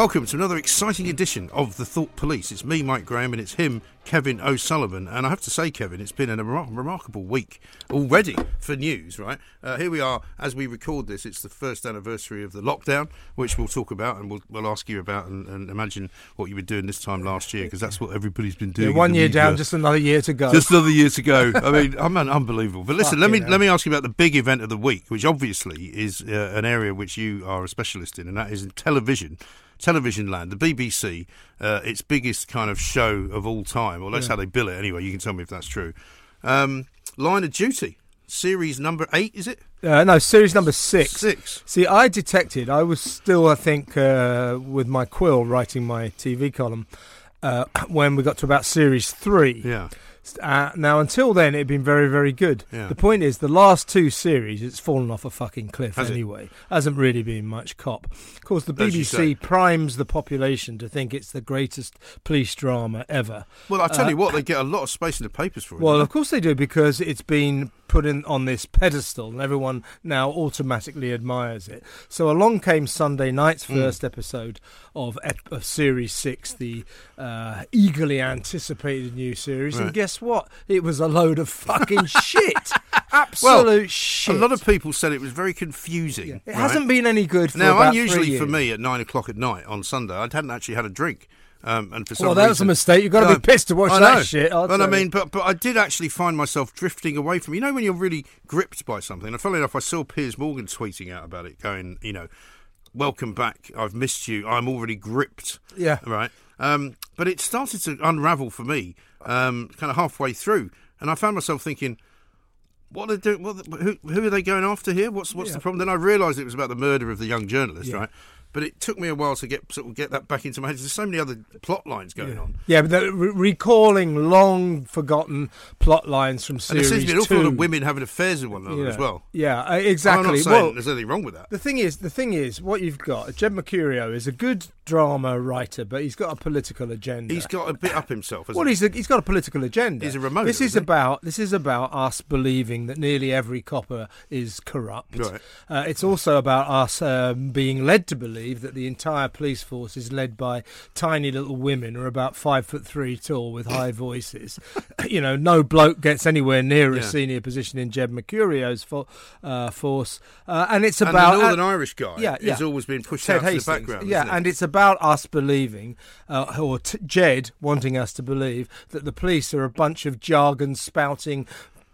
Welcome to another exciting edition of the Thought Police. It's me, Mike Graham, and it's him, Kevin O'Sullivan. And I have to say, Kevin, it's been a remar- remarkable week already for news, right? Uh, here we are as we record this. It's the first anniversary of the lockdown, which we'll talk about and we'll, we'll ask you about and, and imagine what you were doing this time last year, because that's what everybody's been doing. Yeah, one year down, just another year to go. Just another year to go. I mean, I'm un- unbelievable. But listen, let me let me ask you about the big event of the week, which obviously is uh, an area which you are a specialist in, and that is in television. Television land, the BBC, uh, its biggest kind of show of all time, or that's how they bill it anyway. You can tell me if that's true. Um, Line of Duty, series number eight, is it? Uh, no, series number six. Six. See, I detected, I was still, I think, uh, with my quill writing my TV column uh, when we got to about series three. Yeah. Uh, now, until then, it had been very, very good. Yeah. The point is, the last two series, it's fallen off a fucking cliff Has it? anyway. Hasn't really been much cop. Of course, the As. BBC primes the population to think it's the greatest police drama ever. Well, I tell you what, they get a lot of space in the papers for it. Uh, Well, of course they do because it's been put in on this pedestal and everyone now automatically admires it. So along came Sunday night's Hmm. first episode of, ep- of series 6, the uh, eagerly anticipated new series Right. and guess what? It was a load of fucking shit. Absolute shit. A lot of people said it was very confusing. Yeah. It right? hasn't been any good for Now, unusually for me at nine o'clock at night on Sunday, I hadn't actually had a drink. Um, and for some Well, that was a mistake. You've got to be pissed to watch I that shit. I'll But I mean, but but I did actually find myself drifting away from. You know, when you're really gripped by something. And funnily enough, I saw Piers Morgan tweeting out about it, going, you know, "Welcome back. I've missed you. I'm already gripped." Yeah. Right. Um, but it started to unravel for me, um, kind of halfway through, and I found myself thinking. What are they doing? What, who, who are they going after here? What's what's Yeah. the problem? Then I realised it was about the murder of the young journalist, Yeah. right? But it took me a while to get sort of get that back into my head. There's so many other plot lines going on. Yeah, but the, re- recalling long forgotten plot lines from And series there seems to be an awful lot of women having affairs with one another yeah. as well. Yeah, uh, I'm exactly. not saying well, there's anything wrong with that. the thing is, the thing is, what you've got, Jed Mercurio is a good drama writer, but he's got a political agenda. He's got a bit up himself. Well, he? he's a, he's got a political agenda. He's a remoter, This is about this is about us believing that nearly every copper is corrupt. Right. Uh, it's also about us um, being led to believe that the entire police force is led by tiny little women who are about five foot three tall with high voices. you know, no bloke gets anywhere near a senior position in Jed Mercurio's fo- uh, force, uh, and it's and about the Northern uh, Irish guy yeah, yeah. has always been pushed Ted out Hastings. to the background. Yeah, and it's about us believing, uh, or t- Jed wanting us to believe that the police are a bunch of jargon spouting.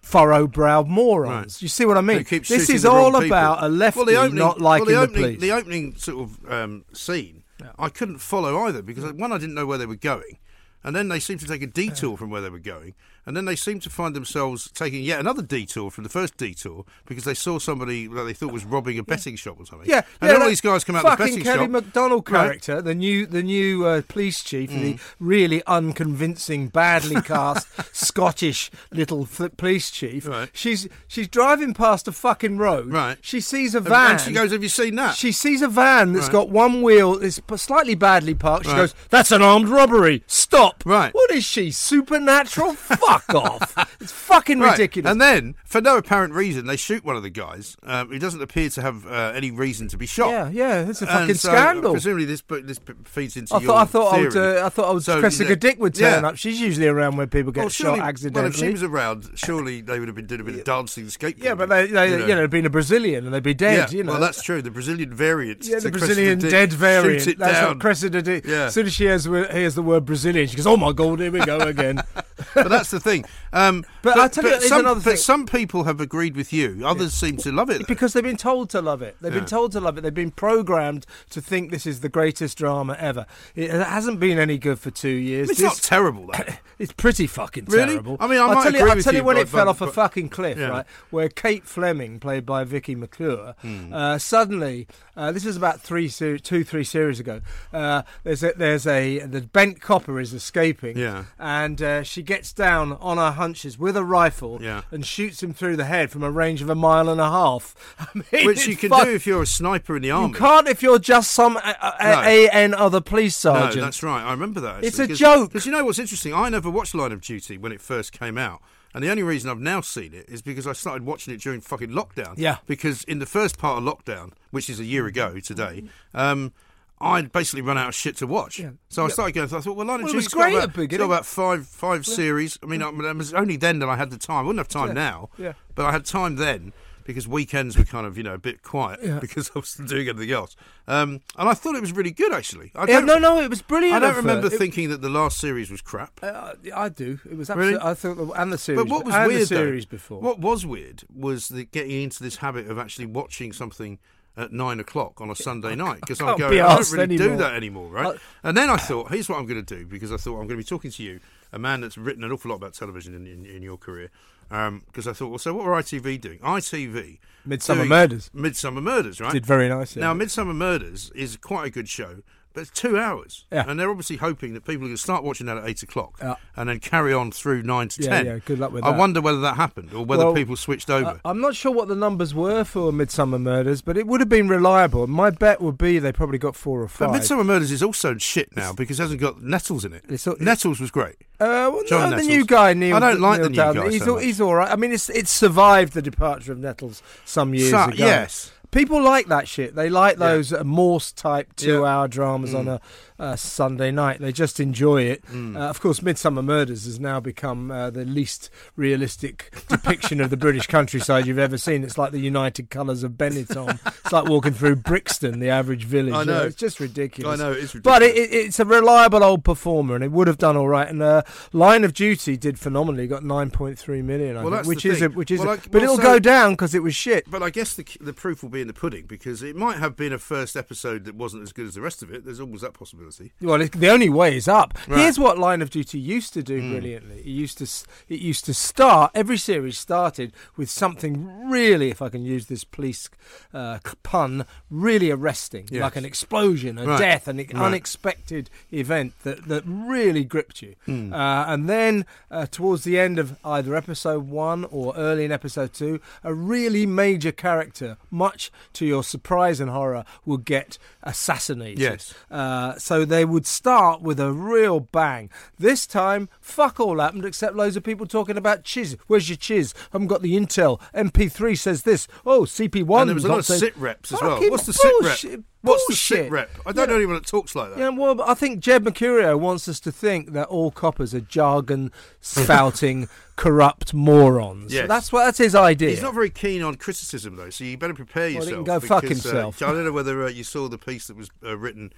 Furrow-browed morons. Right. You see what I mean? This is the all people. about a lefty well, the opening, not liking well, the, the opening, police. The opening sort of um, scene, I couldn't follow either because one, I didn't know where they were going, and then they seemed to take a detour from where they were going, and then they seemed to find themselves taking yet another detour from the first detour because they saw somebody that they thought was robbing a betting shop or something. Yeah, and yeah, then all these guys come out of the betting Kelly shop. Macdonald Right. Mm. character, the new the new uh, police chief, the really unconvincing, badly cast Scottish little police chief. Right. She's she's driving past a fucking road. Right. She sees a van. and she goes, "Have you seen that?" She sees a van that's Right. got one wheel, it's slightly badly parked. She Right. goes, "That's an armed robbery! Stop!" Right. What is she? Supernatural? Fuck fuck off. It's fucking Right. ridiculous. And then, for no apparent reason, they shoot one of the guys. Um, who doesn't appear to have uh, any reason to be shot. yeah, yeah, it's a fucking so, scandal. Presumably, this this feeds into I your thought I thought I would, uh, I thought I would So, Cressida yeah. Dick would turn Yeah. up. She's usually around where people get Well, surely, shot well, accidentally. if she was around, surely they would have been doing a bit of dancing skateboard. yeah, but they, they you know, been a Brazilian and they'd be dead. yeah, You know, well, that's true. The Brazilian variant. yeah, the Brazilian Cressida dead variant. That's down. what Cressida Dick. Yeah. As soon as she hears, hears the word Brazilian, she goes, "Oh my god, here we go again." but that's the thing. Um, But I'll tell you, there's some, another but thing. some people have agreed with you. Others seem to love it. though. because they've been told to love it. They've Yeah. been told to love it. They've been programmed to think this is the greatest drama ever. It hasn't been any good for two years. it's This- not terrible though. It's pretty fucking Really? terrible. I mean, I I'll might tell you, I'll tell you, you, when it fell but- off a fucking cliff, yeah. right? Where Kate Fleming, played by Vicky McClure, Hmm. uh, suddenly, uh, this was about three, two, three series ago. Uh, there's a, there's a the bent copper is escaping, Yeah. and uh, she gets down on her hunches with a rifle, Yeah. and shoots him through the head from a range of a mile and a half. I mean, Which you can do if you're a sniper in the army. You can't if you're just some a, No. AN other police sergeant. No, that's right. I remember that. It's a Because, joke. Because you know what's interesting? I never watched Line of Duty when it first came out. And the only reason I've now seen it is because I started watching it during fucking lockdown. Yeah. Because in the first part of lockdown, which is a year ago today, um, I'd basically run out of shit to watch. Yeah. So I Yeah. started going. I thought, well, Line of Well, it was Duty's great got at about, got about five five series. I mean, I, it was only then that I had the time. I wouldn't have time Yeah. now. Yeah. But I had time then because weekends were kind of you know a bit quiet Yeah. because I was doing everything else. Um, and I thought it was really good actually. I Yeah, no, no, it was brilliant. I don't remember. It- thinking that the last series was crap. Uh, I do. It was Really? absolutely. I thought, the, and the series. But what was weird, the series though, before. what was weird was the getting into this habit of actually watching something at nine o'clock on a Sunday night because I'm going, be I don't really do that anymore, right? I- and then I thought, here's what I'm going to do because I thought I'm going to be talking to you, a man that's written an awful lot about television in, in, in your career. Um, because I thought, well, so what were ITV doing? ITV, Midsomer doing Murders. Midsomer Murders, right? Did very nicely. Now, Midsomer Murders is quite a good show, but it's two hours. Yeah. And they're obviously hoping that people are going to start watching that at eight o'clock Yeah. and then carry on through nine to Yeah, ten. yeah, good luck with I that. wonder whether that happened or whether Well, people switched over. I- I'm not sure what the numbers were for Midsomer Murders, but it would have been reliable. My bet would be they probably got four or but five. Midsomer Murders is also shit now because it hasn't got Nettles in it. It's all- Nettles was great. Uh, well, John no, the new guy, Neil. I don't like Neil the new Dudgeon. guy He's so all, he's all right. I mean, it's it's survived the departure of Nettles some years So- ago. yes. People like that shit. They like those uh, Morse type Yeah. two hour dramas on a, a Sunday night. They just enjoy it. Mm. Uh, of course, Midsomer Murders has now become uh, the least realistic depiction of the British countryside you've ever seen. It's like the United Colours of Benetton. it's like walking through Brixton, the average village. I know. it's just ridiculous. I know, it is But it, it, it's a reliable old performer, and it would have done all right. And uh, Line of Duty did phenomenally. Got nine point three million, I Well, think, which is a, which is, Well, like- but well, it'll so- go down because it was shit. But I guess the the proof will be in the pudding because it might have been a first episode that wasn't as good as the rest of it. There's always that possibility. Well, the only way is up. Right. Here's what Line of Duty used to do brilliantly. It used to it used to start every series started with something really, if I can use this police uh, pun, really arresting, Yes. like an explosion, a Right. death, an Right. unexpected event that that really gripped you. Hmm. Uh, and then uh, towards the end of either episode one or early in episode two, a really major character, much to your surprise and horror, will get assassinated. Yes. Uh, so they would start with a real bang. This time, fuck all happened except loads of people talking about chiz. Where's your chiz? I haven't got the intel. MP3 says this. Oh, CP1. and there was a lot of saying- sit reps as well. What's the sit rep? What's the sit rep? I don't Yeah. know anyone that talks like that. Yeah, well, I think Jed Mercurio wants us to think that all coppers are jargon spouting, corrupt morons. Yes. That's what that's his idea. He's not very keen on criticism, though, so you better prepare Well, he yourself. can go fuck because, uh, himself. I don't know whether uh, you saw the piece that was uh, written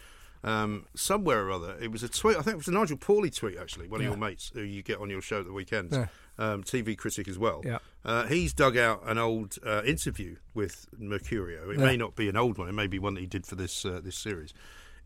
um, somewhere or other. It was a tweet. I think it was a Nigel Pauley tweet, actually, one Yeah. of your mates who you get on your show at the weekends. Yeah. Um, TV critic as well. Yeah. Uh, he's dug out an old uh, interview with Mercurio. It may not be an old one. It may be one that he did for this uh, this series,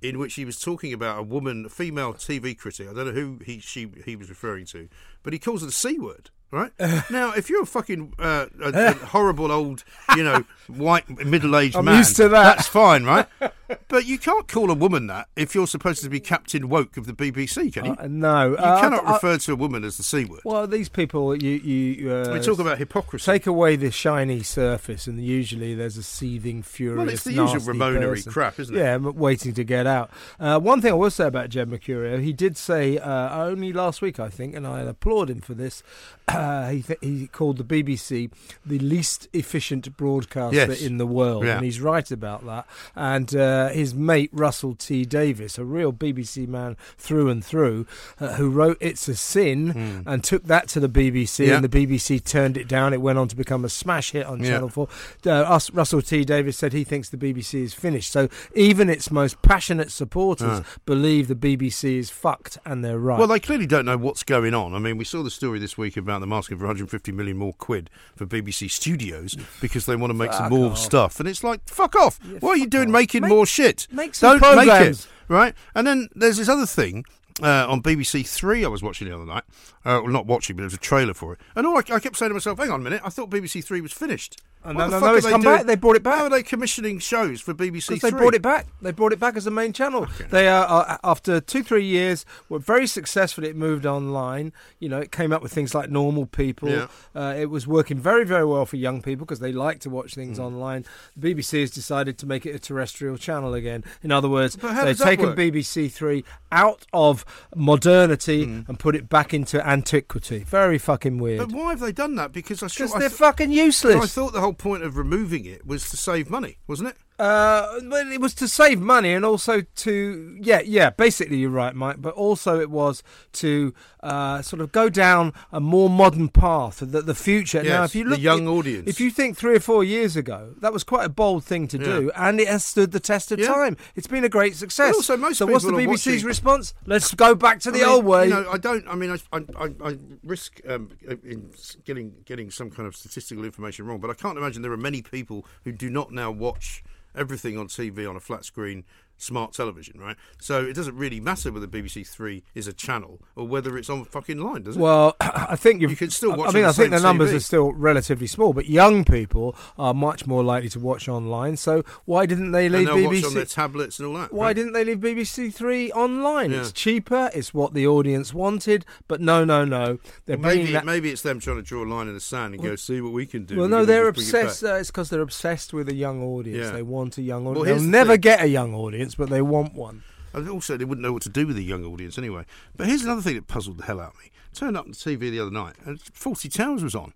in which he was talking about a woman, a female TV critic. I don't know who he she he was referring to, but he calls her the c word. Right now, if you're a fucking uh, a, a horrible old, you know, white middle-aged I'm man, used to that. That's fine, right? But you can't call a woman that if you're supposed to be Captain Woke of the BBC, can you? Uh, no, you uh, cannot I- I- refer to a woman as the C word. Well, these people, you you uh, we talk about hypocrisy. take away the shiny surface, and usually there's a seething, furious, well, it's the usual Ramonery crap, isn't it? Yeah, m- waiting to get out. Uh, one thing I will say about Jed Mercurio, he did say uh, only last week, I think, and I applaud him for this. Uh, he th- he called the BBC the least efficient broadcaster Yes. in the world, Yeah. and he's right about that. And uh, his mate Russell T Davies, a real BBC man through and through, uh, who wrote "It's a Sin" and took that to the BBC. Yeah. and the BBC turned it down. It went on to become a smash hit on Yeah. Channel Four. Us, Russell T Davies said he thinks the BBC is finished. So even its most passionate supporters believe the BBC is fucked, and they're right. Well, they clearly don't know what's going on. I mean, we saw the story this week about them asking for 150 million more quid for BBC Studios because they want to make some more off. stuff. And it's like, fuck off. Yeah, what are you doing off. making Make- more shit? make some don't make it. Right? And then there's this other thing. Uh, on BBC Three, I was watching the other night. Uh, well, not watching, but there was a trailer for it. And all I, I kept saying to myself, "Hang on a minute! I thought BBC Three was finished." Oh, What no, the it's they come doing? back. They brought it back. How are they commissioning shows for BBC Because they brought it back. They brought it back as a main channel. They are uh, after two, three years were very successful. It moved online. You know, it came up with things like Normal People. Yeah. Uh, it was working very, very well for young people because they like to watch things Hmm. online. The BBC has decided to make it a terrestrial channel again. In other words, they've taken work? BBC Three out of modernity Hmm. and put it back into antiquity. Very fucking weird. But why have they done that? Because I, Because they're th- fucking I useless. thought the whole point of removing it was to save money, wasn't it? Uh, well, it was to save money and also to yeah, yeah. Basically, you're right, Mike. But also, it was to uh, sort of go down a more modern path. The, the future. now, if you look the young audience. If you think three or four years ago, that was quite a bold thing to do, and it has stood the test of Yeah. time. It's been a great success. But also most so, what's the BBC's watching- response? Let's go back to the mean, old way. You know, I don't. I mean, I, I, I, I risk um, in getting getting some kind of statistical information wrong, but I can't imagine there are many people who do not now watch everything on TV on a flat screen smart television, right? So it doesn't really matter whether BBC Three is a channel or whether it's on fucking line, does it? Well, I think you've, You can still watch I mean, I think the numbers TV. are still relatively small, but young people are much more likely to watch online. So why didn't they leave watch on their BBC? tablets and all that. Why right? didn't they leave BBC Three online? Yeah. It's cheaper. It's what the audience wanted. But no, no, no. They're bringing Maybe that. maybe it's them trying to draw a line in the sand and go see what we can do. well, no, they're bring it obsessed. Uh, it's because they're obsessed with a young audience. Yeah. They want a young audience. here's They'll the never thing. get a young audience, but they want one. And also, they wouldn't know what to do with a young audience anyway. But here's another thing that puzzled the hell out of me. Turned up on the TV the other night, and Fawlty Towers was on.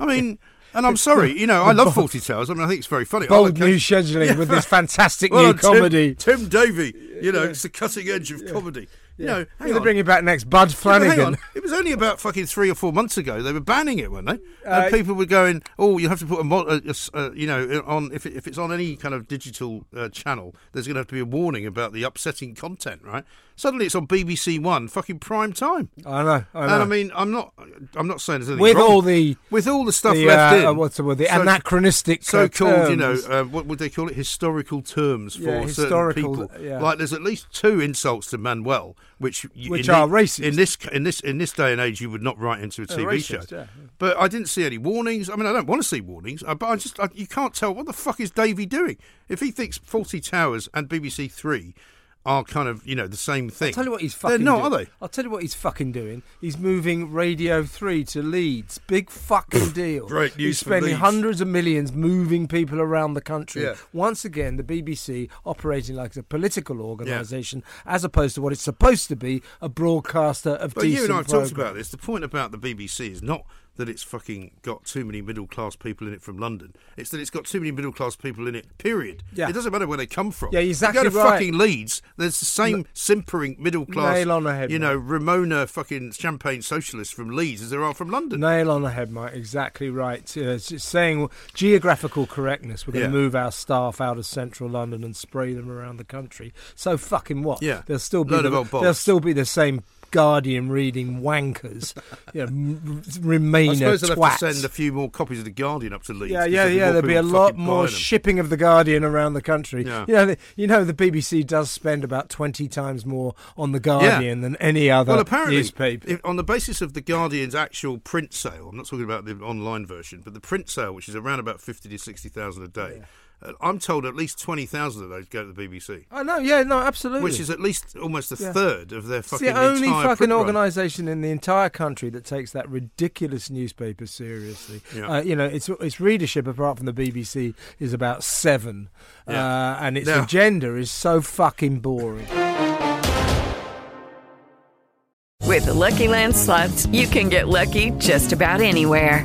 I mean, and I'm sorry, you know, I love Fawlty Towers. I mean, I think it's very funny. Bold like new scheduling with this fantastic Well, new Tim- comedy. Tim, Davie, you know, it's the cutting edge of comedy. You know, hang They're on. bringing back next Bud Yeah, but hang Flanagan. on. It was only about fucking three or four months ago. They were banning it, weren't they? Uh, and people were going, "Oh, you have to put a, mo- a, a s- uh, you know, on if, it, if it's on any kind of digital uh, channel, there's going to have to be a warning about the upsetting content, right?" Suddenly, it's on BBC One, fucking prime time. I know. I know. And I mean, I'm not, I'm not saying there's anything with wrong. all the with all the stuff the, left uh, in. uh, what's the word? The So- anachronistic uh, so-called, you know, uh, what would they call it? Historical terms for Yeah, certain people. yeah. Like, there's at least two insults to Manuel, which Which are the- racist. in this in this in this day and age you would not write into a TV racist, show. yeah. But I didn't see any warnings. I mean, I don't want to see warnings, uh, but I just I, you can't tell what the fuck is Davie doing if he thinks Fawlty Towers and BBC Three are kind of you know the same thing. I'll tell you what he's fucking They're not, doing. are they? I'll tell you what he's fucking doing. He's moving Radio 3 to Leeds. Big fucking deal. Great news He's spending hundreds of millions moving people around the country. Yeah. Once again, the BBC operating like a political organisation as opposed to what it's supposed to be, a broadcaster of But you and I have talked about this. The point about the BBC is not that it's fucking got too many middle class people in it from London. It's that it's got too many middle class people in it. Period. Yeah. It doesn't matter where they come from. Yeah, exactly You go to right. fucking Leeds. There's the same simpering middle class. Nail on the head, You mate. know, Ramona fucking champagne socialists from Leeds as there are from London. Nail on the head, Mike. Exactly right. Uh, saying geographical correctness. We're going Yeah. to move our staff out of central London and spray them around the country. So fucking what? Yeah. They'll still be the, there'll still be the same Guardian reading wankers. you know, m- I Remainer suppose they'll have to send a few more copies of the Guardian up to Leeds. Yeah, yeah, yeah. There'll be a lot more shipping of the Guardian around the country. Yeah. You know, the, you know, the BBC does spend about twenty times more on the Guardian than any other Well, apparently, newspaper. if, on the basis of the Guardian's actual print sale, I'm not talking about the online version, but the print sale, which is around about fifty to sixty thousand a day, uh, I'm told at least twenty thousand of those go to the BBC, I know, yeah, no, absolutely. which is at least almost a Yeah. third of their fucking It's the only fucking organisation in the entire country that takes that ridiculous newspaper seriously. Yeah. Uh, you know, its its readership, apart from the BBC, is about seven, Yeah. uh, and its Now- agenda is so fucking boring. With the Lucky Land slots, you can get lucky just about anywhere.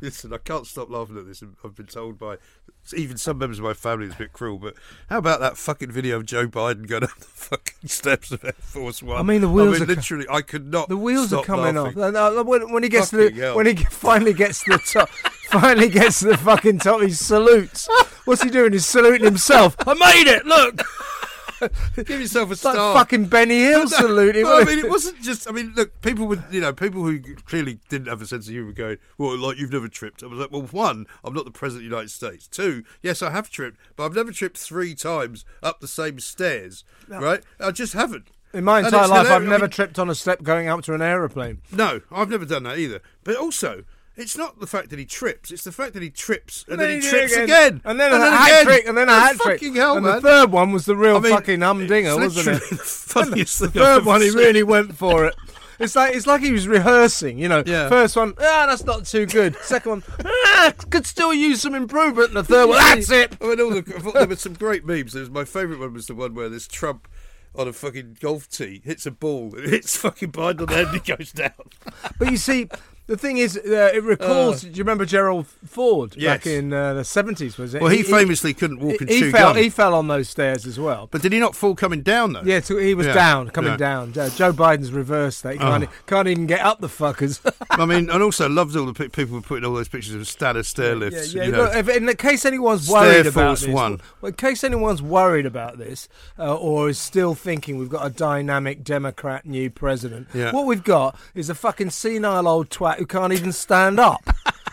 Listen, I can't stop laughing at this. I've been told by even some members of my family it's a bit cruel, but how about that fucking video of Joe Biden going up the fucking steps of Air Force One? I mean, the wheels I mean, are co- literally, I could not. The wheels are coming laughing. off. And, when, when he gets to the, hell. when he finally gets to the top, finally gets to the fucking top, he salutes. What's he doing? He's saluting himself. I made it. Look, Give yourself a it's like star. fucking Benny Hill saluting. Well, I mean, it wasn't just. I mean, look, people with you know people who clearly didn't have a sense of humour going, well, like you've never tripped. I was like, well, one, I'm not the president of the United States. Two, yes, I have tripped, but I've never tripped three times up the same stairs. Right? I just haven't. In my entire life, I've hilarious. I never mean, tripped on a step going up to an aeroplane. No, I've never done that either. But also, it's not the fact that he trips; it's the fact that he trips and, then, he trips again, and then, a hat again. trick, and then a Oh, hat trick. Hell, and man! the third one was the real I mean, fucking humdinger, wasn't it? The funniest The thing third one, he really went for it. It's like it's like he was rehearsing, you know. Yeah. First one, ah, that's not too good. Second one, ah, could still use some improvement. And the third one, that's it. I mean, all the, I thought there were some great memes. There was, my favourite one was the one where this Trump on a fucking golf tee hits a ball, and it hits fucking Biden on the head, and he goes down. But you see, the thing is, uh, it recalls. do you remember Gerald Ford Yes. back in uh, the seventies? Was it? Well, he famously couldn't walk and he chew fell. gum. He fell on those stairs as well. But did he not fall coming down though? Yeah, so he was Yeah. down, coming Yeah. down. Uh, Joe Biden's reversed that. He can't, Oh. can't even get up the fuckers. I mean, and also loves all the pe- people who putting all those pictures of status stair lifts. Yeah, yeah. you know. Look, if, in case anyone's Stair worried about Force this, One. well, in case anyone's worried about this, uh, or is still thinking we've got a dynamic Democrat new president, Yeah. what we've got is a fucking senile old twat who can't even stand up.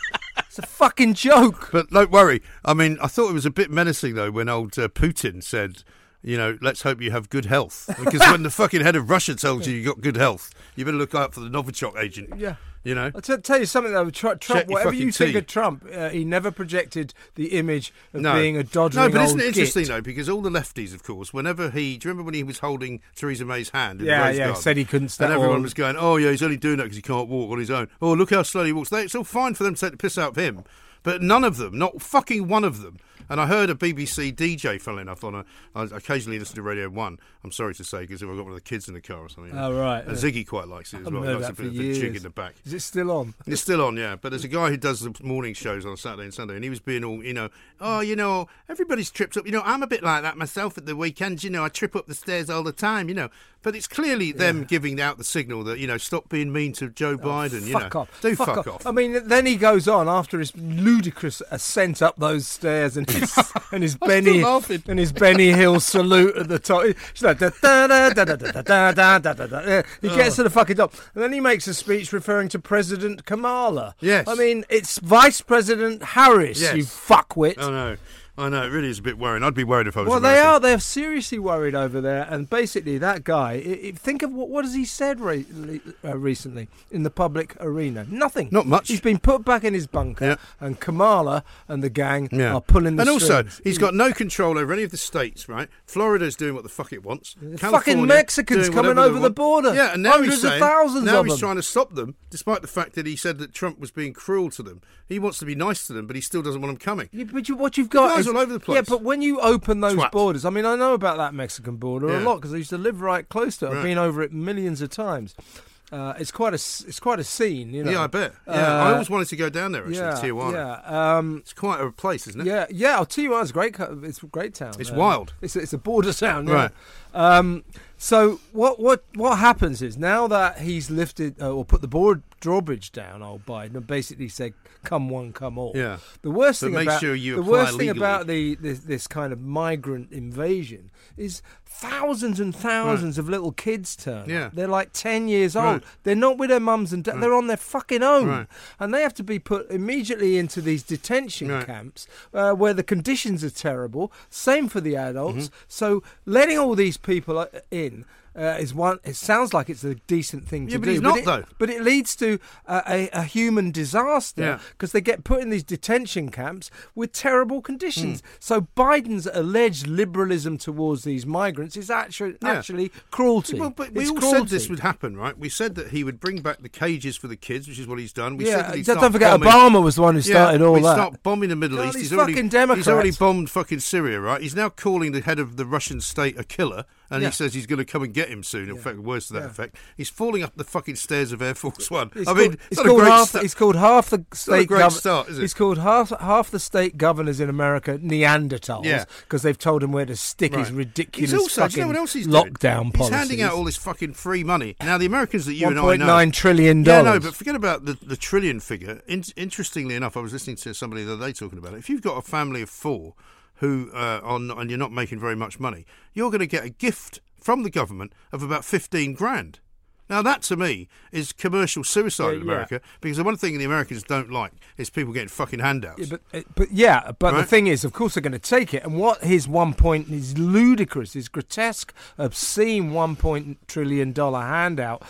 it's a fucking joke. But don't worry. I mean, I thought it was a bit menacing though when old uh, Putin said, "You know, let's hope you have good health." Because when the fucking head of Russia tells you you got good health, you better look out for the Novichok agent. Yeah. You know. I'll t- tell you something though. Tr- Trump, Check whatever you think tea. of Trump, uh, he never projected the image of No. being a doddering No, but isn't it interesting git. though? Because all the lefties, of course, whenever he, do you remember when he was holding Theresa May's hand? In Yeah, yeah, Garden? said he couldn't stand- and everyone was going, "Oh yeah, he's only doing that because he can't walk on his own." Oh, look how slowly he walks. They, it's all fine for them to take the piss out of him, but none of them, not fucking one of them. And I heard a BBC DJ, funnily enough, on a. I occasionally listen to Radio One. I'm sorry to say because if I've got one of the kids in the car or something. Oh, right, And yeah. Ziggy quite likes it as well. He likes that a for bit of the jig years. in the back. Is it still on? It's still on, yeah. But there's a guy who does the morning shows on Saturday and Sunday, and he was being all, you know, oh, you know, everybody's tripped up. You know, I'm a bit like that myself at the weekends. You know, I trip up the stairs all the time. You know, but it's clearly them giving out the signal that you know, stop being mean to Joe oh, Biden. you Oh, fuck know, off. do fuck, off. I mean, then he goes on after his ludicrous ascent up those stairs and and his Benny and his Benny Hill salute at the top. She's like da da da da da da da da da da da. He gets Oh. to the fucking top, and then he makes a speech referring to President Kamala. Yes. I mean it's Vice President Harris. Yes. You fuckwit. I know, I know. It really is a bit worrying. I'd be worried if I was. Well, they are. They're seriously worried over there, and basically, that guy. i i think of what what has he said re- uh, recently in the public arena? Nothing. Not much. He's been put back in his bunker, Yeah. and Kamala and the gang Yeah. are pulling the and also, he's got no control over any of the states, right? Florida's doing what the fuck it wants. The fucking Mexicans coming over the border. Yeah, and now Hundreds he's of thousands now of he's them. trying to stop them, despite the fact that he said that Trump was being cruel to them. He wants to be nice to them, but he still doesn't want them coming. Yeah, but you, what you've got is all over the place. Yeah, but when you open those Twat. borders, I mean, I know about that Mexican border a lot because I used to live right close to it. I've been over it millions of times. Uh, it's quite a it's quite a scene, you know. Yeah, I bet. Yeah, I Uh, always wanted to go down there. Actually, yeah, Tijuana. Yeah, um, It's quite a place, isn't it? Yeah, yeah. I'll tell you it's a great. It's a great town. It's Uh, wild. It's a, it's a border town, yeah. Right. Um, so what what what happens is now that he's lifted uh, or put the board drawbridge down old Biden and basically said, "Come one, come all." Yeah. The worst But thing about sure the worst thing about the this, this kind of migrant invasion is thousands and thousands of little kids turn. Yeah. up. They're like ten years old. Right. They're not with their mums and dads. They're on their fucking own, Right. and they have to be put immediately into these detention Right. camps uh, where the conditions are terrible. Same for the adults. Mm-hmm. So letting all these people uh, in. Uh, is one. It sounds like it's a decent thing Yeah, to but do, he's not, it, though. But it leads to uh, a, a human disaster Yeah. because they get put in these detention camps with terrible conditions. Hmm. So Biden's alleged liberalism towards these migrants is actually Yeah. actually cruelty. Well, but we It's all cruelty. said this would happen, right? We said that he would bring back the cages for the kids, which is what he's done. We said that he'd don't forget bombing- Obama was the one who started yeah, all that. start bombing the Middle God, East. these He's already, Democrats. he's already bombed fucking Syria, right? He's now calling the head of the Russian state a killer, and Yeah. he says he's going to come and get him soon. In fact, worse to that effect. He's falling up the fucking stairs of Air Force One. It's I mean, it's it's called half. It's called half the state. gov- start, is it? It's called half half the state governors in America Neanderthals. Yeah. because they've told him where to stick his ridiculous He's also, fucking you know what else he's lockdown doing? policies. He's handing out all this fucking free money. Now, the Americans that you and I know. nine trillion dollars. no, no, but forget about the, the trillion figure. In, interestingly enough, I was listening to somebody the other day talking about it. If you've got a family of four who uh, on and you're not making very much money, you're going to get a gift from the government of about fifteen grand. Now that to me is commercial suicide Yeah, in yeah. America because the one thing the Americans don't like is people getting fucking handouts. Yeah, but, uh, but yeah, but the thing is, of course, they're going to take it. And what his one point, is ludicrous, his grotesque, obscene one point trillion dollar handout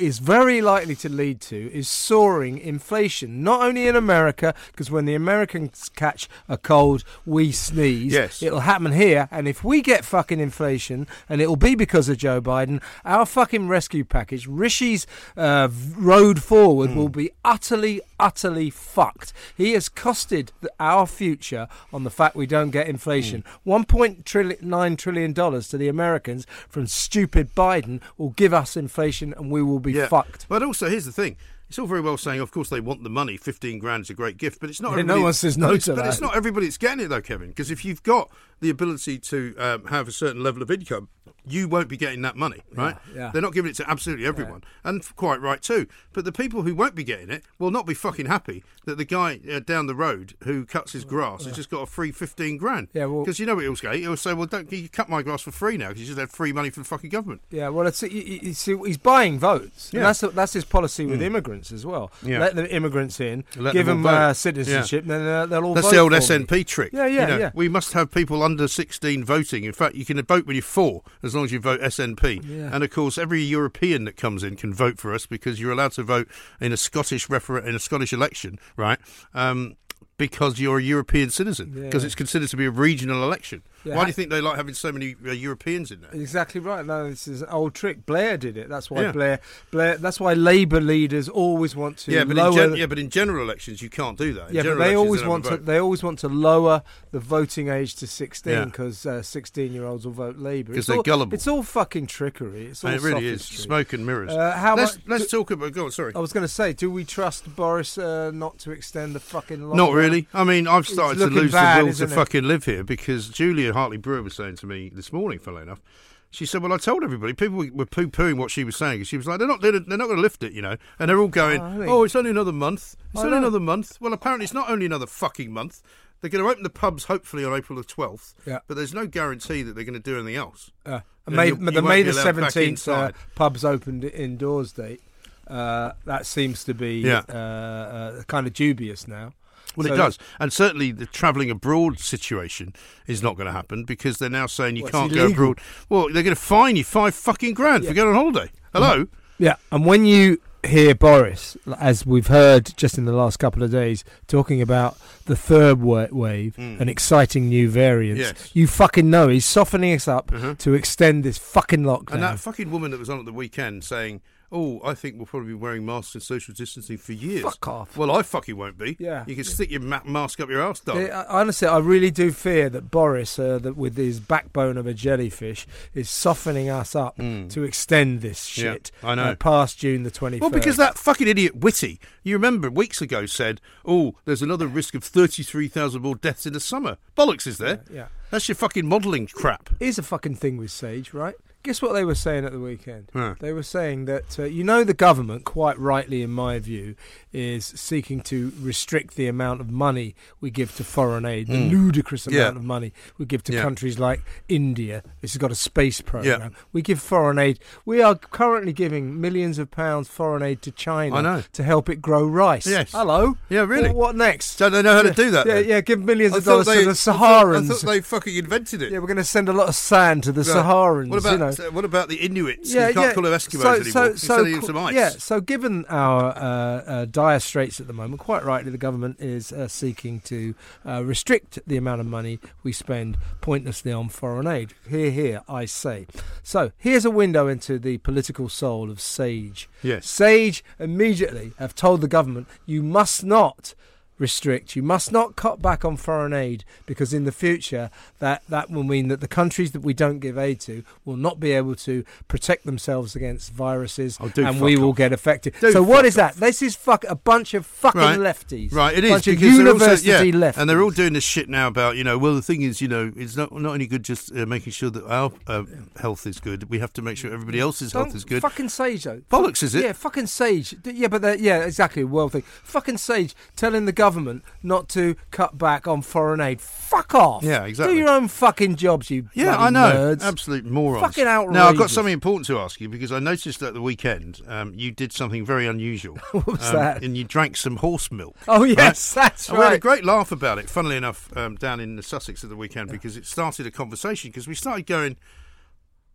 is very likely to lead to is soaring inflation. Not only in America, because when the Americans catch a cold, we sneeze. Yes. it'll happen here. And if we get fucking inflation, and it'll be because of Joe Biden, our fucking rescue package, Rishi's uh, road forward, Hmm. will be utterly, utterly fucked. He has costed the, our future on the fact we don't get inflation. Hmm. One point nine trillion dollars to the Americans from stupid Biden will give us inflation, and we will be yeah. fucked. But also, here's the thing. It's all very well saying, of course, they want the money. Fifteen grand is a great gift, but it's not. Yeah, no everybody- one says no but to But that. it's not everybody that's getting it, though, Kevin. Because if you've got the ability to um, have a certain level of income, you won't be getting that money, right? yeah. They're not giving it to absolutely everyone, and quite right too. But the people who won't be getting it will not be fucking happy that the guy uh, down the road who cuts his grass has just got a free fifteen grand. Yeah, well- because you know what he'll say. He'll say, "Well, don't you cut my grass for free now because you just had free money from the fucking government." Yeah, well, it's, you see, he's buying votes. And Yeah. that's that's his policy with immigrants as well. Yeah. Let the immigrants in, Let give them them, uh, citizenship, then uh, they'll all That's the old for me. SNP trick. Yeah, yeah, You know, yeah. We must have people under 16 voting. In fact, you can vote when you're four, as long as you vote SNP. Yeah. And of course, every European that comes in can vote for us because you're allowed to vote in a Scottish refer- in a Scottish election, right? Um, because you're a European citizen, because Yeah. it's considered to be a regional election. Yeah. Why do you think they like having so many uh, Europeans in there? Exactly right. No, this is an old trick. Blair did it. That's why Yeah. Blair, Blair. That's why Labour leaders always want to Yeah, but lower. in gen- yeah, but in general elections you can't do that. In yeah, but they always want to. vote. They always want to lower the voting age to sixteen because sixteen-year-olds will vote Labour 'Cause It's they're all- gullible. It's all fucking trickery. It's all And it really is smoke and mirrors. Uh, how let's much- let's talk about. Go on, sorry. I was going to say, do we trust Boris uh, not to extend the fucking? Lockdown? Not really. I mean, I've started to lose bad, the will to it? fucking live here because Julia Hartley Brewer was saying to me this morning, funnily enough. She said, "Well, I told everybody. People were- were poo-pooing what she was saying. She was like, they're not, they're, they're not going to lift it, you know." And they're all going, Oh, "Oh, it's only another month. It's I only know. another month." Well, apparently, it's not only another fucking month. They're going to open the pubs hopefully on April the twelfth. Yeah. But there's no guarantee that they're going to do anything else. Uh, And May, you- the you won't May the seventeenth uh, pubs opened indoors date. Uh, that seems to be Yeah. uh, uh, kind of dubious now. Well, So it does, and certainly the travelling abroad situation is not going to happen because they're now saying you Well, can't go abroad. Well, they're going to fine you five fucking grand for going on holiday. Hello. Yeah, and when you hear Boris, as we've heard just in the last couple of days, talking about the third wa- wave and exciting new variants. Yes. you fucking know he's softening us up Uh-huh. to extend this fucking lockdown. And that fucking woman that was on at the weekend saying, "Oh, I think we'll probably be wearing masks and social distancing for years." Fuck off. Well, I fucking won't be. Yeah. You can stick your ma- mask up your ass, darling. Yeah, I- honestly, I really do fear that Boris, uh, that with his backbone of a jellyfish, is softening us up to extend this Hmm. Yeah, shit. I know. uh, past June the twenty Well, because that fucking idiot Whitty, you remember weeks ago said, "Oh, there's another risk of thirty-three thousand more deaths in the summer." Bollocks is there? Yeah. That's your fucking modelling crap. Here's a fucking thing with Sage, right? Guess what they were saying at the weekend? Huh. They were saying that, uh, you know, the government, quite rightly in my view, is seeking to restrict the amount of money we give to foreign aid, the ludicrous Hmm. Yeah. amount of money we give to Yeah. countries like India, which has got a space program. Yeah. We give foreign aid. We are currently giving millions of pounds foreign aid to China I know. to help it grow rice. Yes. Hello? Yeah, really? Well, what next? Don't they know how to do that? Yeah, yeah, give millions I of dollars they- to the I thought- Saharans. I thought, they fucking invented it. yeah, we're going to send a lot of sand to the. Saharans. What about you know. Uh, what about the Inuits? you can't call them Eskimos so, anymore. So, so, some ice. Yeah, so given our uh, uh, dire straits at the moment, quite rightly, the government is uh, seeking to uh, restrict the amount of money we spend pointlessly on foreign aid. Here, here, I say. So here's a window into the political soul of Sage. Yes. Sage immediately have told the government you must not restrict. You must not cut back on foreign aid because in the future that that will mean that the countries that we don't give aid to will not be able to protect themselves against viruses, Oh, and we will get affected. Do so what is is that? This is fuck a bunch of fucking Right. lefties. Right, it is bunch because they're also, university yeah, lefties. and they're all doing this shit now about you know. Well, the thing is, you know, it's not not only good just uh, making sure that our uh, health is good. We have to make sure everybody else's health Don't is good. Fucking Sage though. Bollocks, is it? Yeah, fucking Sage. Yeah, but yeah, exactly. World thing. Fucking Sage telling the government not to cut back on foreign aid. Fuck off. Yeah, exactly. Do your own fucking jobs, you. Yeah, I know. Nerds. Absolute morons. Fucking outright. Now, I've got something important to ask you because I noticed at the weekend um, you did something very unusual. What was Um, that? And you drank some horse milk. Oh yes, that's And we had a great laugh about it, funnily enough, um, down in the Sussex at the weekend because it started a conversation because we started going,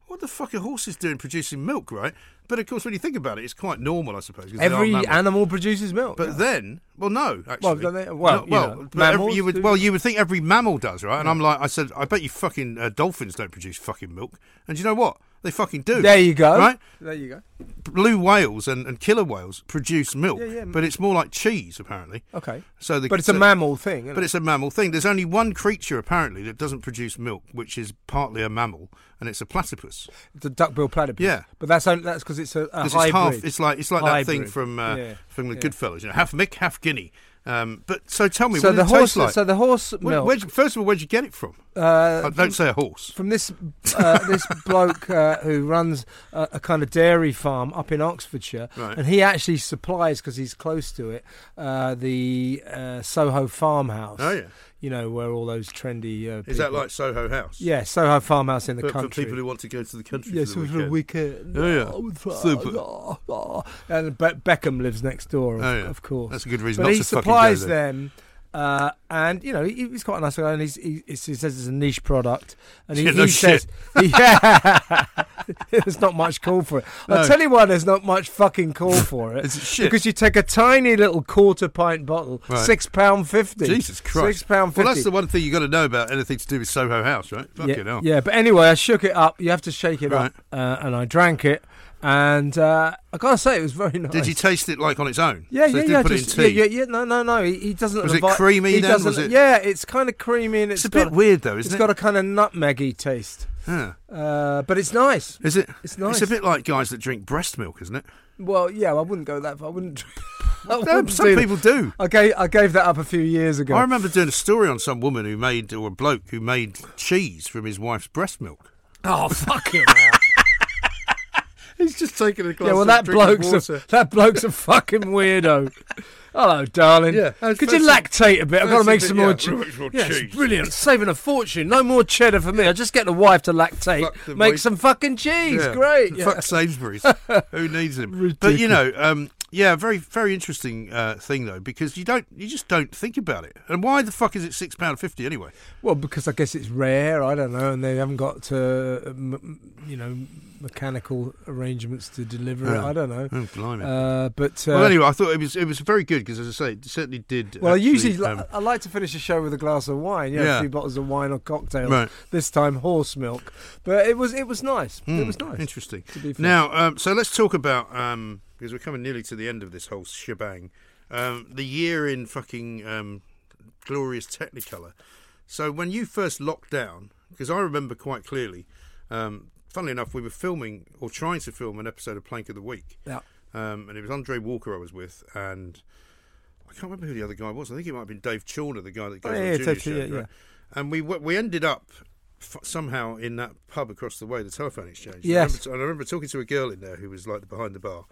what the fuck are horses doing producing milk, right? But of course, when you think about it, it's quite normal, I suppose. Every animal produces milk. But then, well, no, actually. Well, don't they- well, No, you well, know, every- you would, do- well, you would think every mammal does, right? And I'm like, I said, I bet you fucking uh, dolphins don't produce fucking milk. And do you know what? They fucking do. there you go. Right? There you go. Blue whales and, and killer whales produce milk, Yeah, yeah. but it's more like cheese, apparently. Okay. So the, But it's a mammal thing. isn't But it? it's a mammal thing. There's only one creature apparently that doesn't produce milk, which is partly a mammal, and it's a platypus. It's a duckbill platypus. Yeah. But that's only, that's because it's a, a hybrid. it's half. It's like it's like that thing from uh, Yeah, from the yeah. Goodfellas, you know, half Mick, half Guinea. Um, but so tell me, so what the it horse. like? So the horse milk. where'd first of all, where'd you get it from? uh, Uh, don't say a horse. from this uh, this bloke uh, who runs a, a kind of dairy farm up in Oxfordshire, Right. and he actually supplies because he's close to it uh, the uh, Soho farmhouse. Oh yeah, you know where all those trendy. Uh, is that like Soho House? Yeah, Soho farmhouse in the for country. people who want to go to the country yeah, for the for weekend. Oh, yeah. Super. oh, oh. And Be- Beckham lives next door, of, Oh, yeah. of course. That's a good reason but not he to fucking supplies them, uh, and you know he, he's quite a nice guy, and he's, he, he says it's a niche product, and he, Yeah, no he says, yeah, there's not much call for it. I'll tell you why there's not much fucking call for it. It's shit. because you take a tiny little quarter pint bottle, Right. six pound fifty. Jesus Christ! six pound fifty. Well, that's the one thing you got to know about anything to do with Soho House, right? Fucking yeah, hell. yeah, but anyway, I shook it up. You have to shake it Right. up, uh, and I drank it, and uh, I gotta say it was very nice. Did you taste it like on its own? Yeah, so yeah, yeah, put just, it in tea. yeah, yeah, yeah. No, no, no. He, he doesn't. Was it creamy he then? Was it- Yeah, it's kind of creamy and It's it's a bit weird though, isn't It's it? It's got a kind of nutmeggy taste, Yeah. uh, but it's nice. Is it? It's nice. It's a bit like guys that drink breast milk, isn't it? Well, yeah, I wouldn't go that far. I wouldn't. I No, some do people do. I gave I gave that up a few years ago. I remember doing a story on some woman who made, or a bloke who made cheese from his wife's breast milk. oh fucking! He's just taking a glass yeah, well of that drinking bloke's a, that bloke's a fucking weirdo. Hello, darling. Yeah, Could you lactate a bit? I've got to fancy make bit- some more yeah, cheese. right, more Yeah, it's cheese. brilliant. Saving a fortune. No more cheddar for me. I just get the wife to lactate. Make wife. some fucking cheese. Yeah. Great. Yeah. Fuck Sainsbury's. Who needs him? But you know, um, yeah, very very interesting uh, thing though, because you don't you just don't think about it. And why the fuck is it six pound fifty anyway? Well, because I guess it's rare. I don't know, and they haven't got, to, you know, mechanical arrangements to deliver it. I don't know. Oh. Uh, but uh, well, anyway, I thought it was it was very good because, as I say, it certainly did. well, I usually um, I like to finish a show with a glass of wine. You know, Yeah. a few bottles of wine or cocktail. Right. This time, horse milk. But it was it was nice. It hmm, was nice. Interesting. To be fair. Now, um, so let's talk about um, because we're coming nearly to the end of this whole shebang. Um, the year in fucking um, glorious Technicolor. So when you first locked down, because I remember quite clearly. Um, funnily enough, we were filming or trying to film an episode of Plank of the Week, Yeah. um, and it was Andre Walker I was with, and I can't remember who the other guy was. I think it might have been Dave Chawner, the guy that goes Oh, on yeah, Junior totally, shows, yeah, right? And we we ended up f- somehow in that pub across the way, the telephone exchange. Yes. I remember, I remember talking to a girl in there who was like behind the bar.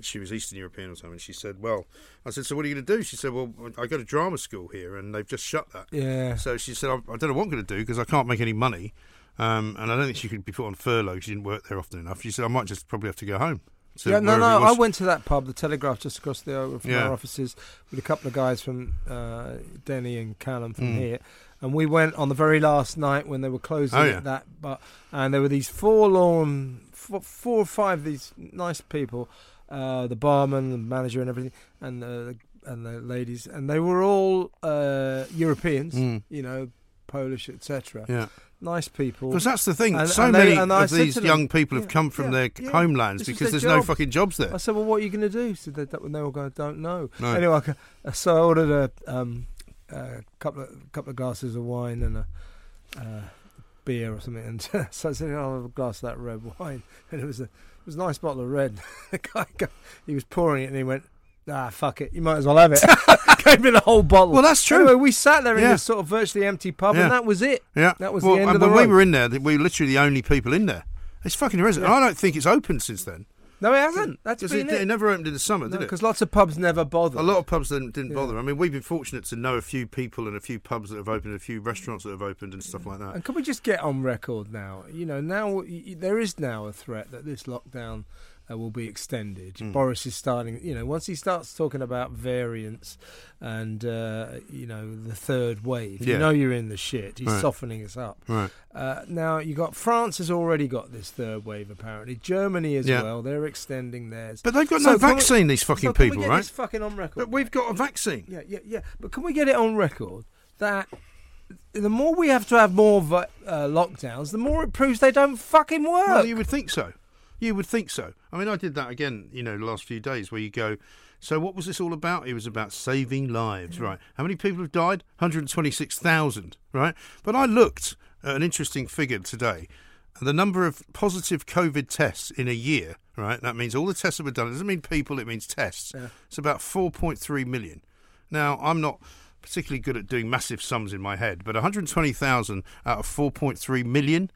She was Eastern European or something. She said, "Well," I said, "So what are you going to do?" She said, "Well, I go to drama school here, and they've just shut that." Yeah. So she said, "I, I don't know what I'm going to do because I can't make any money, um, and I don't think she could be put on furlough. She didn't work there often enough." She said, "I might just probably have to go home." yeah, no, no. I went to that pub, the Telegraph, just across the over from Yeah. our offices, with a couple of guys from uh, Denny and Callum from Mm. here, and we went on the very last night when they were closing Oh, yeah. that. But and there were these forlorn, four, four or five of these nice people, uh, the barman, the manager, and everything, and the and the ladies, and they were all uh, Europeans, Mm. you know, Polish, etc. Yeah. Nice people. Because that's the thing. And- so and they- many and of these them, young people have yeah, come from yeah, their yeah, homelands because their there's no fucking jobs there. I said, "Well, what are you going to do?" Said they, they all go, "Don't know." No. Anyway, I so I ordered a um, a couple of couple of glasses of wine and a uh, beer or something, and so I said, "I'll have a glass of that red wine," and it was a it was a nice bottle of red. the guy, he was pouring it, and he went. Ah, fuck it. You might as well have it. Gave me the whole bottle. Well, that's true. Anyway, we sat there in Yeah. this sort of virtually empty pub, Yeah. and that was it. Yeah, That was well, the end and of the when we road. were in there, we were literally the only people in there. It's fucking irresolute. I don't think it's opened since then. No, it hasn't. That's Because been it, it. it never opened in the summer, did it? Because lots of pubs never bother. A lot of pubs didn't, didn't bother. I mean, we've been fortunate to know a few people and a few pubs that have opened, a few restaurants that have opened, and stuff like that. And can we just get on record now? You know, now y- y- there is now a threat that this lockdown uh, will be extended. Hmm. Boris is starting, you know, once he starts talking about variants and, uh, you know, the third wave, you know you're in the shit. He's Right. softening us up. Right. Uh, now, you got France has already got this third wave, apparently. Germany as Yeah. well. They're extending theirs. But they've got So no can we- vaccine, these fucking so people, right? Fucking on record. But we've got a vaccine. Yeah, yeah, yeah. But can we get it on record that the more we have to have more uh, lockdowns, the more it proves they don't fucking work? Well, you would think so. You would think so. I mean, I did that again, you know, the last few days where you go, so what was this all about? It was about saving lives, mm. right? How many people have died? 126,000, right? But I looked at an interesting figure today. The number of positive COVID tests in a year, right? That means all the tests that were done. It doesn't mean people, it means tests. It's about 4.3 million. Now, I'm not particularly good at doing massive sums in my head, but 120,000 out of 4.3 million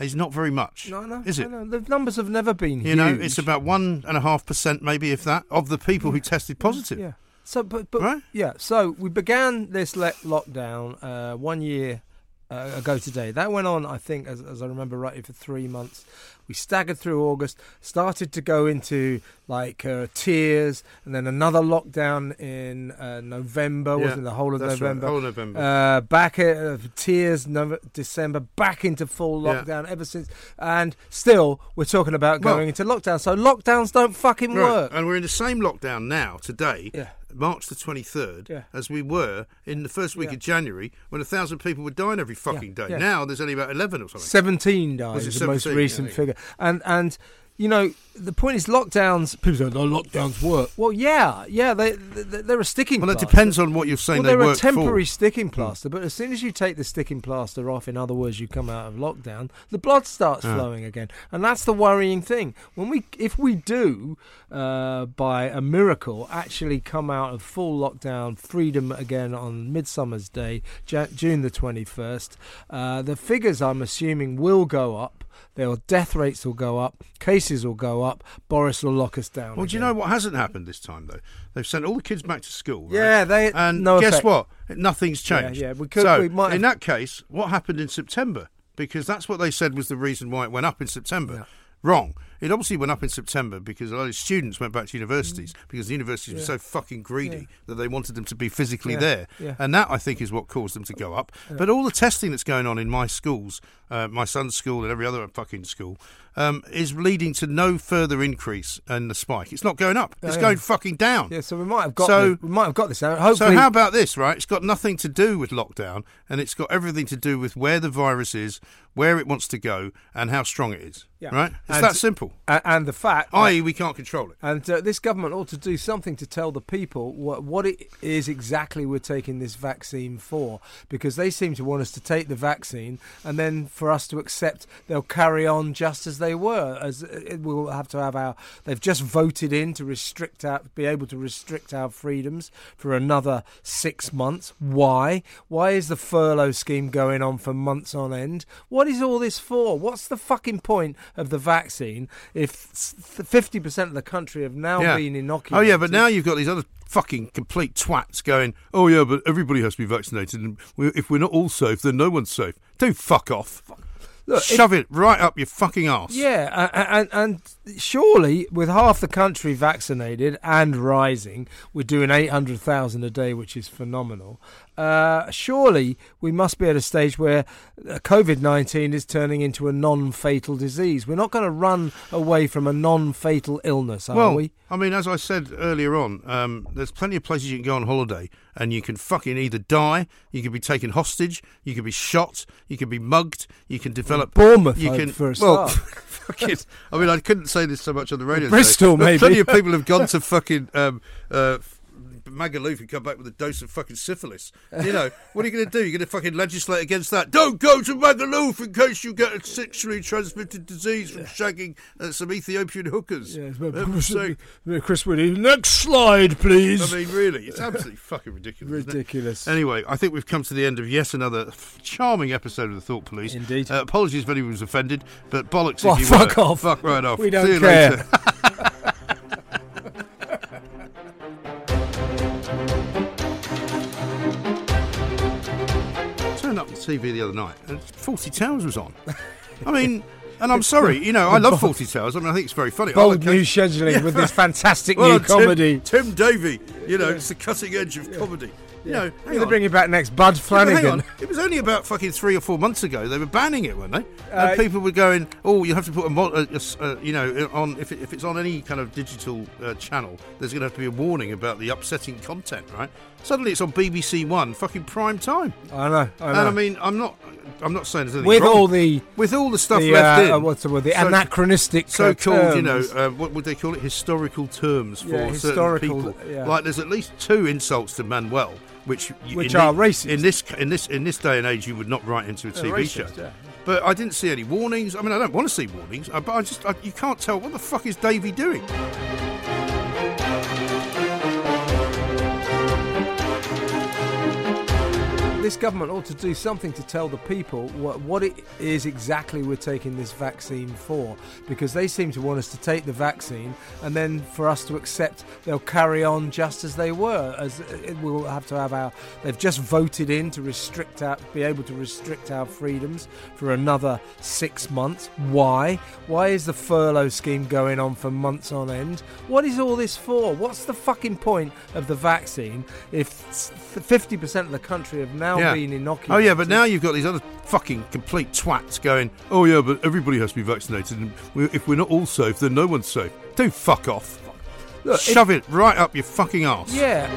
is not very much. no, no, is it? no. The numbers have never been You know, it's about one and a half percent, maybe if that, of the people who tested positive. yeah. So, but, but Right? yeah. So we began this le- lockdown uh, one year uh, ago today. That went on, I think, as, as I remember rightly, for three months. We staggered through August, started to go into like uh, tiers, and then another lockdown in uh, November, Yeah, wasn't the whole of that's right, November? whole November. Uh, back at uh, tiers, Nov December, back into full Yeah. lockdown ever since, and still we're talking about Well- going into lockdown. So lockdowns don't fucking Right, work. And we're in the same lockdown now, today, Yeah. March the 23rd, Yeah. as we were in the first week Yeah. of January when a thousand people were dying every fucking day. yeah. Now there's only about 11 or something. 17 died Was is the most recent figure. And and you know the point is lockdowns. People say no lockdowns work. Well, yeah, yeah, they, they they're a sticking. well, it plaster. depends on what you're saying Well, they they're a temporary for. sticking plaster, but as soon as you take the sticking plaster off, in other words, you come out of lockdown, the blood starts Ah. flowing again, and that's the worrying thing. When we, if we do, uh, by a miracle, actually come out of full lockdown, freedom again on Midsummer's Day, June the twenty first, uh, the figures I'm assuming will go up. Their death rates will go up, cases will go up. Boris will lock us down. Well, do you know what hasn't happened this time, though? They've sent all the kids back to school. right? Yeah, they- And no guess effect. what? Nothing's changed. yeah, we could- so, we might in that case, what happened in September? Because that's what they said was the reason why it went up in September. Yeah. Wrong. It obviously went up in September because a lot of students went back to universities because the universities were Mm. So fucking greedy Yeah. that they wanted them to be physically Yeah, there. yeah. And that, I think, is what caused them to go up. But all the testing that's going on in my schools, uh, my son's school and every other fucking school, um, is leading to no further increase in the spike. It's not going up. It's yeah. going fucking down. Yeah, so we might have got So- this, we might have got this out. Hopefully, So how about this, right? It's got nothing to do with lockdown, and it's got everything to do with where the virus is, where it wants to go, and how strong it is. Yeah. Right? It's And- that simple. and the fact, I.e., we can't control it. and uh, this government ought to do something to tell the people what what it is exactly we're taking this vaccine for, because they seem to want us to take the vaccine and then for us to accept they'll carry on just as they were. As uh, it will have to have our, they've just voted in to restrict our, be able to restrict our freedoms for another six months. Why? Why is the furlough scheme going on for months on end? What is all this for? What's the fucking point of the vaccine if fifty percent of the country have now Yeah. been inoculated? Oh yeah, but now you've got these other fucking complete twats going. Oh yeah, but everybody has to be vaccinated, and we, if we're not all safe, then no one's safe. Do fuck off. Look, Shove it right up your fucking ass. Yeah, a- a- and, and surely with half the country vaccinated and rising, we're doing 800,000 a day, which is phenomenal. Uh, surely we must be at a stage where COVID 19 is turning into a non fatal disease. We're not going to run away from a non fatal illness, are Well, we? I mean, as I said earlier on, um, there's plenty of places you can go on holiday, and you can fucking either die, you can be taken hostage, you can be shot, you can be mugged, you can develop. Bournemouth, you can for a well, fucking. I mean, I couldn't say this so much on the radio. Bristol, maybe. Plenty of people have gone to fucking. Um, uh, Magaluf and come back with a dose of fucking syphilis. You know, what are you going to do? You're going to fucking legislate against that? Don't go to Magaluf in case you get a sexually transmitted disease from shagging uh, some Ethiopian hookers. Yes, Heaven's. Chris Whitty. Next slide, please. I mean, really, it's absolutely fucking ridiculous. Ridiculous. Anyway, I think we've come to the end of yet another charming episode of the Thought Police. Indeed. Uh, apologies if anyone was offended, but bollocks Well, if you fuck were. off. Fuck right off. We don't See you care. TV the other night and Fawlty Towers was on. I mean, and I'm sorry, you know, I love Fawlty Towers. I mean, I think it's very funny. Bold occasion- new scheduling with this fantastic Well, new Tim- comedy. Tim, Davie, you know, it's the cutting edge of comedy. You know, They're bringing back next Bud Yeah, Flanagan. It was only about fucking three or four months ago they were banning it, weren't they? Uh, and people were going, "Oh, you have to put a, mo- a, a s- uh, you know, on if, it, if it's on any kind of digital uh, channel, there's going to have to be a warning about the upsetting content, right?" Suddenly it's on BBC One, fucking prime time. I know. I know. And I mean, I'm not, I'm not saying there's anything with wrong. all the with all the stuff the, left uh, in. uh, what's the word? The So- anachronistic uh, so-called, you know, uh, what would they call it? Historical terms for Yeah, certain people. yeah. Like, there's at least two insults to Manuel, which Which are the- racist. in this in this in this day and age you would not write into a TV racist, show. yeah. But I didn't see any warnings. I mean, I don't want to see warnings, uh, but I just I, you can't tell what the fuck is Davie doing. This government ought to do something to tell the people what, what it is exactly we're taking this vaccine for, because they seem to want us to take the vaccine and then for us to accept they'll carry on just as they were. As it will have to have our, they've just voted in to restrict our, be able to restrict our freedoms for another six months. Why? Why is the furlough scheme going on for months on end? What is all this for? What's the fucking point of the vaccine if fifty percent of the country have now yeah. been inoculated? Oh yeah, but now you've got these other fucking complete twats going. Oh yeah, but everybody has to be vaccinated, and if we're not all safe, then no one's safe. Do fuck off. Look, Shove it right up your fucking arse. Yeah.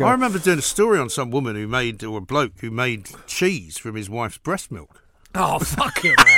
I remember doing a story on some woman who made, or a bloke who made cheese from his wife's breast milk. Oh fucking.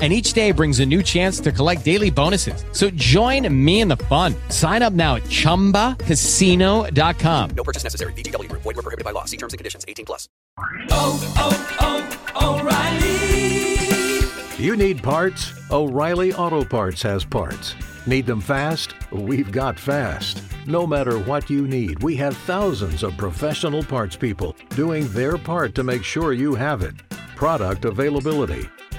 And each day brings a new chance to collect daily bonuses. So join me in the fun. Sign up now at chumbacasino.com. No purchase necessary. VGW Group. Void were prohibited by law. See terms and conditions. 18 plus. Oh, oh, oh, O'Reilly. You need parts? O'Reilly Auto Parts has parts. Need them fast? We've got fast. No matter what you need, we have thousands of professional parts people doing their part to make sure you have it. Product availability.